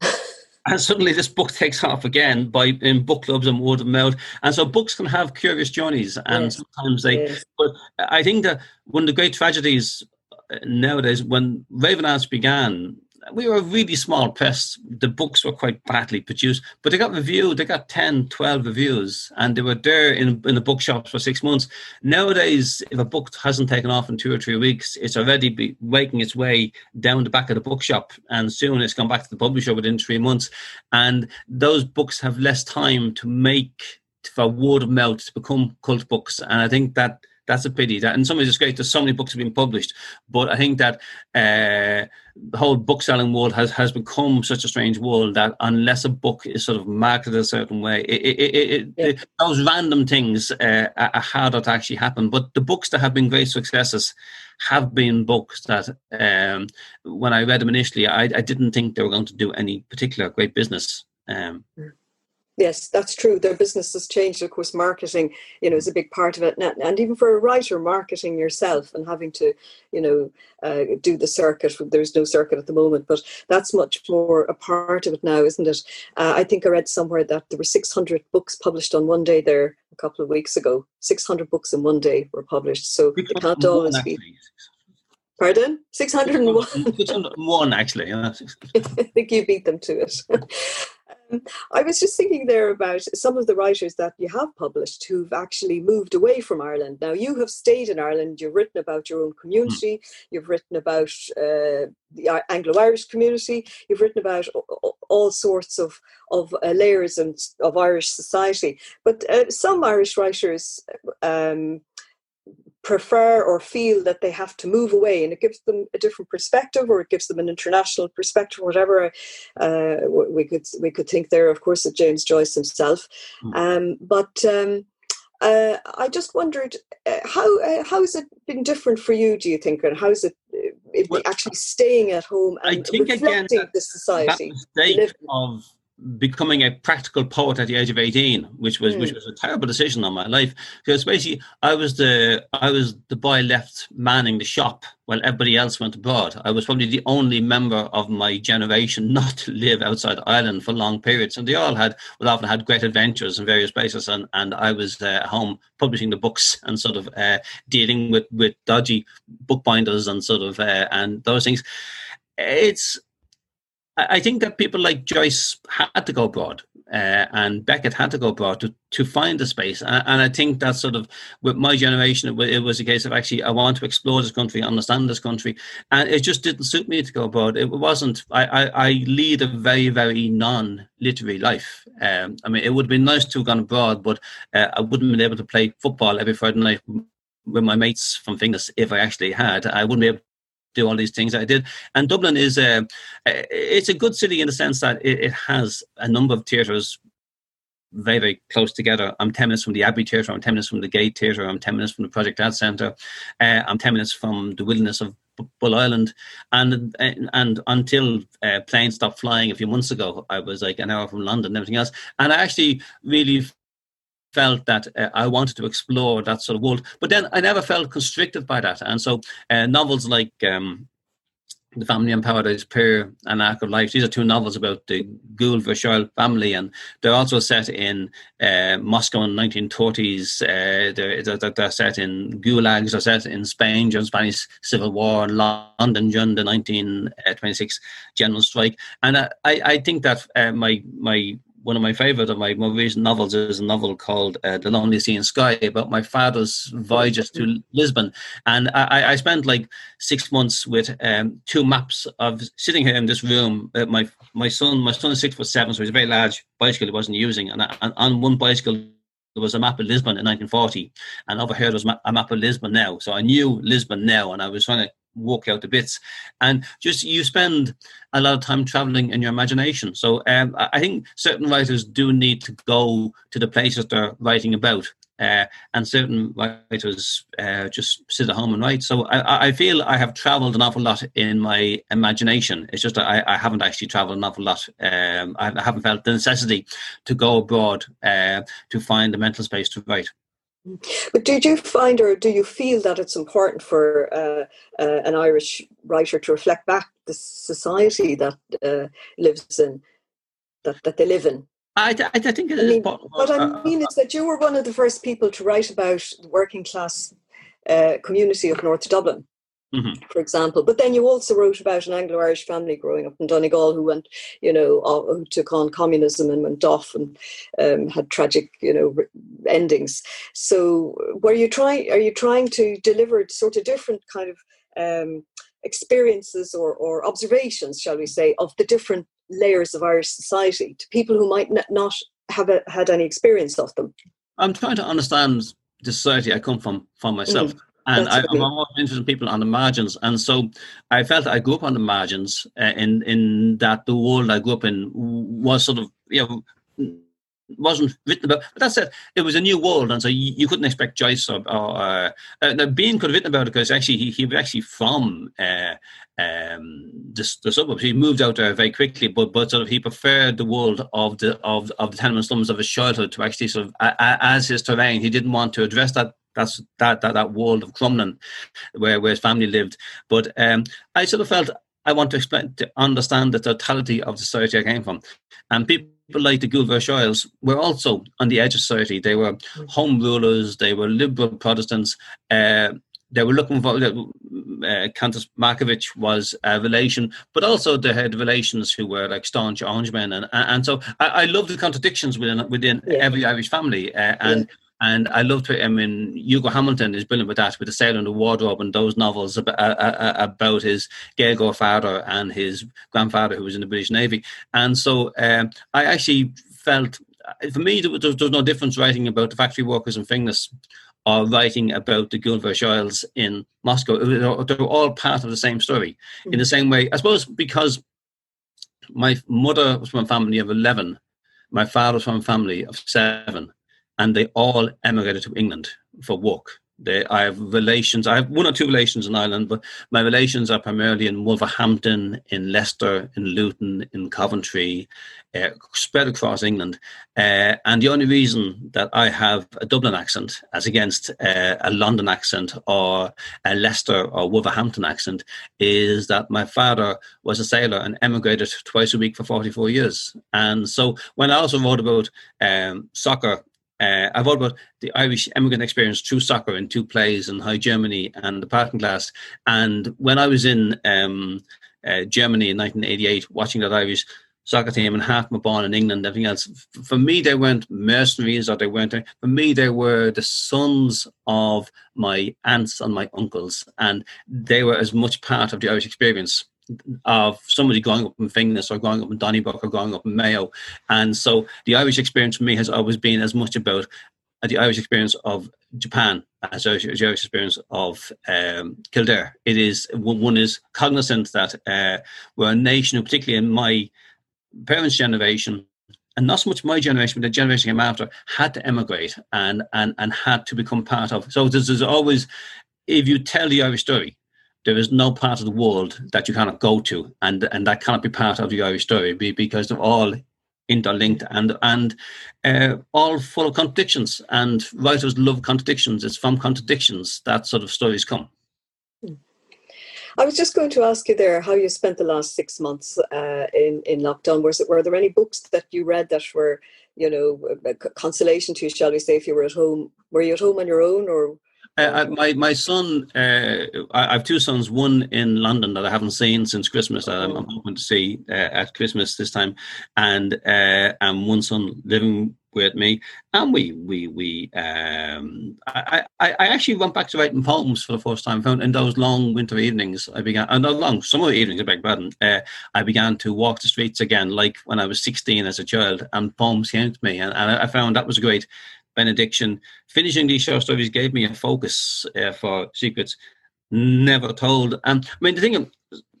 and suddenly this book takes off again by in book clubs and word of mouth. And so books can have curious journeys, and yes. sometimes they. Yes. But I think that one of the great tragedies uh, nowadays, when Raven Arts began, we were a really small press. The books were quite badly produced, but they got reviewed. They got 10, 12 reviews, and they were there in, in the bookshops for six months. Nowadays, if a book hasn't taken off in two or three weeks, it's already making its way down the back of the bookshop, and soon it's gone back to the publisher within three months. And those books have less time to make for word of mouth to become cult books. And I think that that's a pity. That in some ways it's great that so many books have been published, but I think that uh, the whole book selling world has has become such a strange world that unless a book is sort of marketed a certain way, it, it, it, yeah. those random things uh, are harder to actually happen. But the books that have been great successes have been books that, um, when I read them initially, I, I, didn't think they were going to do any particular great business. Um, mm. Yes, that's true. Their business has changed. Of course, marketing, you know, is a big part of it. And even for a writer, marketing yourself and having to, you know, uh, do the circuit. There's no circuit at the moment, but that's much more a part of it now, isn't it? Uh, I think I read somewhere that there were 600 books published on one day there a couple of weeks ago. 600 books in one day were published. So it can't always be. Pardon? 601. 601, actually. I think you beat them to it. Um, I was just thinking there about some of the writers that you have published who've actually moved away from Ireland. Now, you have stayed in Ireland, you've written about your own community, mm. you've written about uh, the Anglo Irish community, you've written about all sorts of, of uh, layers and, of Irish society. But uh, some Irish writers um, prefer or feel that they have to move away and it gives them a different perspective or it gives them an international perspective whatever uh, we could we could think there of course of James Joyce himself. Mm. um, but um, uh, I just wondered uh, how uh, how has it been different for you do you think and how is it, uh, it well, actually staying at home and I think reflecting again, the society? of becoming a practical poet at the age of 18 which was mm. which hmm. was a terrible decision on my life because basically i was the i was the boy left manning the shop while everybody else went abroad i was probably the only member of my generation not to live outside ireland for long periods and they all had well often had great adventures in various places and and i was uh, at home publishing the books and sort of uh, dealing with with dodgy bookbinders and sort of uh, and those things it's I think that people like Joyce had to go abroad, uh, and Beckett had to go abroad to, to find a space. And, and I think that sort of with my generation, it, it, was a case of actually I want to explore this country, understand this country, and it just didn't suit me to go abroad. It wasn't. I I, I lead a very very non-literary life. Um, I mean, it would have been nice to have gone abroad, but uh, I wouldn't have been able to play football every Friday night with my mates from Finglas if I actually had. I wouldn't be able do all these things I did. And Dublin is a it's a good city in the sense that it, it has a number of theatres very, very close together. I'm 10 minutes from the Abbey Theatre, I'm 10 minutes from the Gate Theatre, I'm 10 minutes from the Project Art Centre, uh, I'm 10 minutes from the wilderness of Bull Island. And and until uh, planes stopped flying a few months ago, I was like an hour from London and everything else. And I actually really felt that uh, I wanted to explore that sort of world. But then I never felt constricted by that. And so uh, novels like um, The Family in Paradise Pier and Ark of Light, these are two novels about the Verschoyle family. And they're also set in uh, Moscow in the 1930s. Uh, they're, they're, they're, set in gulags, they're set in Spain during the Spanish Civil War, London during the 1926 general strike. And I, I think that uh, my, my one of my favorite of my more recent novels is a novel called uh, The Lonely Sea and Sky about my father's voyages to Lisbon. And I, I spent like six months with um, two maps of sitting here in this room. Uh, my my son, my son is six foot seven, so he's a very large bicycle he wasn't using. And, and on one bicycle, there was a map of Lisbon in 1940, and over here there was a map of Lisbon now. So I knew Lisbon now, and I was trying to walk out the bits and just you spend a lot of time traveling in your imagination so um, i think certain writers do need to go to the places they're writing about uh, and certain writers uh, just sit at home and write. So I, I, feel I have traveled an awful lot in my imagination. It's just I, I haven't actually traveled an awful lot. Um, I haven't felt the necessity to go abroad uh, to find a mental space to write. But did you find or do you feel that it's important for uh, uh, an Irish writer to reflect back the society that uh, lives in, that, that they live in? I, I think it I mean, What I mean is that you were one of the first people to write about the working class uh, community of North Dublin. Mm-hmm. For example, but then you also wrote about an Anglo-Irish family growing up in Donegal who went, you know, who took on communism and went off and um, had tragic, you know, endings. So, were you trying? Are you trying to deliver sort of different kind of um, experiences or, or observations, shall we say, of the different layers of Irish society to people who might not have a, had any experience of them? I'm trying to understand the society I come from for myself. Mm. And I, am always interested in people on the margins, and so I felt I grew up on the margins. Uh, in in that the world I grew up in was sort of you know wasn't written about. But that said, it was a new world, and so you, you couldn't expect Joyce or, or uh, uh, now Behan could have written about it because actually he, he was actually from uh, um, the, the, suburbs. He moved out there very quickly, but but sort of he preferred the world of the of of the tenement slums of his childhood to actually sort of as his terrain. He didn't want to address that that's that that that world of Crumlin, where where his family lived. But um, I sort of felt I want to explain to understand the totality of the society I came from, and people like the Gould Verschoyles were also on the edge of society. They were home rulers, they were liberal Protestants. Uh, they were looking for uh, Countess Markievicz was a relation, but also they had relations who were like staunch Orangemen, and and so I, I love the contradictions within within yeah. every Irish family, uh, and. Yeah and I loved it. I mean, Hugo Hamilton is brilliant with that, with the Sailor and the Wardrobe and those novels about, uh, uh, uh about his Gaeilgeoir father and his grandfather who was in the British Navy. And so um, I actually felt, uh, for me, there was, there was, no difference writing about the factory workers in Finglas or writing about the Gould Verschoyles in Moscow. They're all part of the same story. Mm-hmm. In the same way, I suppose, because my mother was from a family of 11, my father was from a family of seven and they all emigrated to England for work. They, I have relations. I have one or two relations in Ireland, but my relations are primarily in Wolverhampton, in Leicester, in Luton, in Coventry, uh, spread across England. Uh, and the only reason that I have a Dublin accent, as against uh, a London accent or a Leicester or Wolverhampton accent, is that my father was a sailor and emigrated twice a week for 44 years. And so when I also wrote about um, soccer uh, I've wrote about the Irish immigrant experience through soccer in two plays in High Germany and the Parting Glass. And when I was in um, uh, Germany in 1988, watching that Irish soccer team and my born in England, everything else, for me, they weren't mercenaries or they weren't, for me, they were the sons of my aunts and my uncles. And they were as much part of the Irish experience of somebody growing up in Finglas or growing up in Donnybrook or growing up in Mayo. And so the Irish experience for me has always been as much about the Irish experience of Japan as the Irish experience of um, Kildare. It is one is cognizant that uh, we're a nation, particularly in my parents' generation, and not so much my generation, but the generation came after, had to emigrate and and and had to become part of. So there's, there's always, if you tell the Irish story, there is no part of the world that you cannot go to, and and that cannot be part of the Irish story because they're all interlinked and and uh, all full of contradictions. And writers love contradictions. It's from contradictions that sort of stories come. I was just going to ask you there how you spent the last six months uh, in in lockdown. Was it were there any books that you read that were you know consolation to you, shall we say, if you were at home? Were you at home on your own, or uh, my my son, uh, I have two sons. One in London that I haven't seen since Christmas. That I'm, I'm hoping to see uh, at Christmas this time, and uh, and one son living with me. And we we we um, I, I, I actually went back to writing poems for the first time. Found in those long winter evenings, I began. And long summer evenings, I beg pardon. Uh, I began to walk the streets again, like when I was 16 as a child, and poems came to me, and, and I found that was great benediction. Finishing these short stories gave me a focus uh, for secrets never told. And I mean, the thing,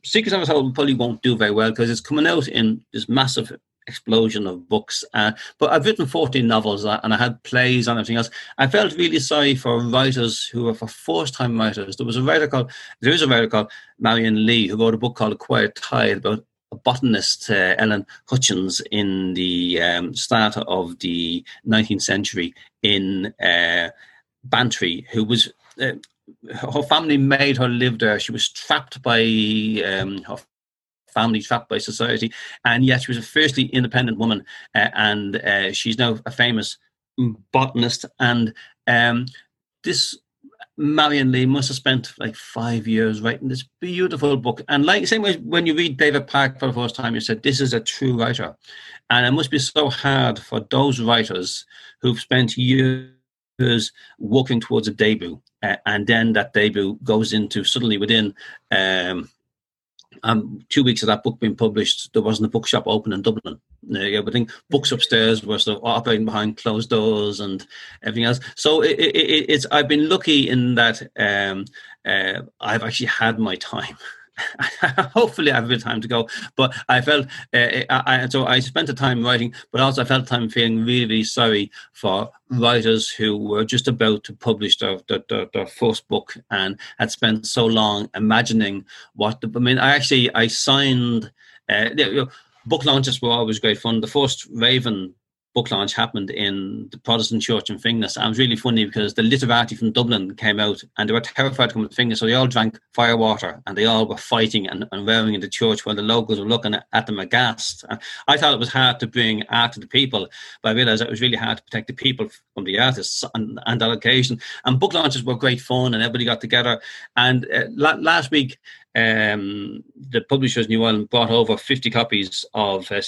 secrets never told probably won't do very well because it's coming out in this massive explosion of books. Uh, but I've written 14 novels uh, and I had plays and everything else. I felt really sorry for writers who were for first time writers. There was a writer called, there is a writer called Marianne Lee who wrote a book called A Quiet Tide about botanist, uh, Ellen Hutchins, in the um, start of the 19th century in uh, Bantry, who was. Uh, her family made her live there. She was trapped by um, her family, trapped by society, and yet she was a fiercely independent woman. Uh, and uh, she's now a famous botanist. And um, this Marianne Lee must have spent like five years writing this beautiful book. And like same way when you read David Park for the first time, you said this is a true writer. And it must be so hard for those writers who've spent years working towards a debut, uh, and then that debut goes into suddenly within um, um, two weeks of that book being published, there wasn't a bookshop open in Dublin. Uh, I think books upstairs were sort of operating behind closed doors and everything else. So it, it, it's I've been lucky in that um, uh, I've actually had my time. hopefully I have a bit of time to go. But I felt uh, I, I, so I spent the time writing, but also I felt time feeling really, really sorry for writers who were just about to publish their, their, their, their first book and had spent so long imagining what. The, I mean, I actually I signed. Uh, you know, book launches were always great fun. The first Raven book launch happened in the Protestant church in Finglas. And it was really funny because the literati from Dublin came out and they were terrified to come to Finglas, so they all drank firewater and they all were fighting and, and wearing in the church while the locals were looking at, them aghast. And I thought it was hard to bring art to the people, but I realised it was really hard to protect the people from the artists on, on. And book launches were great fun and everybody got together. And uh, last week, um, the publishers New Island brought over 50 copies of uh,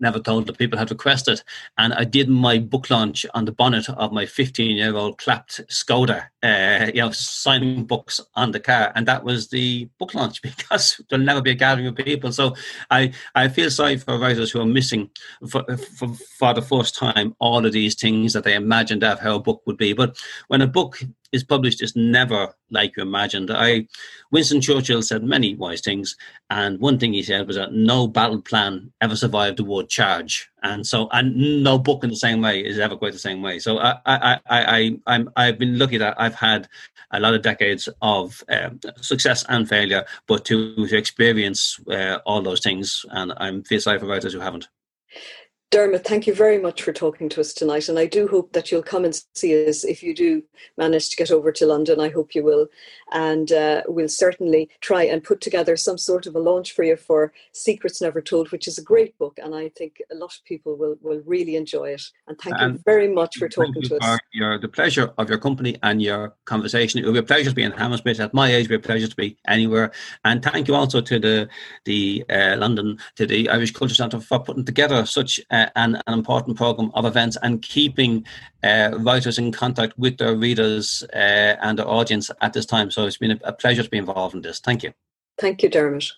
Never Told that people had requested. And I did my book launch on the bonnet of my 15 year old clapped Skoda, uh, you know, signing books on the car. And that was the book launch because there'll never be a gathering of people. So I, I feel sorry for writers who are missing for, for, for the first time all of these things that they imagined of how a book would be. But when a book is published is never like you imagined. I, Winston Churchill said many wise things, and one thing he said was that no battle plan ever survived the word charge, and so and no book in the same way is ever quite the same way. So I, I, I, I I'm I've been lucky that I've had a lot of decades of um, success and failure, but to to experience uh, all those things, and I'm feel sorry for writers who haven't. Dermot, thank you very much for talking to us tonight. And I do hope that you'll come and see us if you do manage to get over to London. I hope you will. And uh, we'll certainly try and put together some sort of a launch for you for Secrets Never Told, which is a great book. And I think a lot of people will, will really enjoy it. And thank and you very much for talking to us. Your, the pleasure of your company and your conversation. It will be a pleasure to be in Hammersmith. At my age, it will be a pleasure to be anywhere. And thank you also to the, the uh, London, to the Irish Culture Centre for putting together such uh, an, an important program of events and keeping uh, writers in contact with their readers uh, and their audience at this time. So it's been a, a pleasure to be involved in this. Thank you. Thank you, Dermot.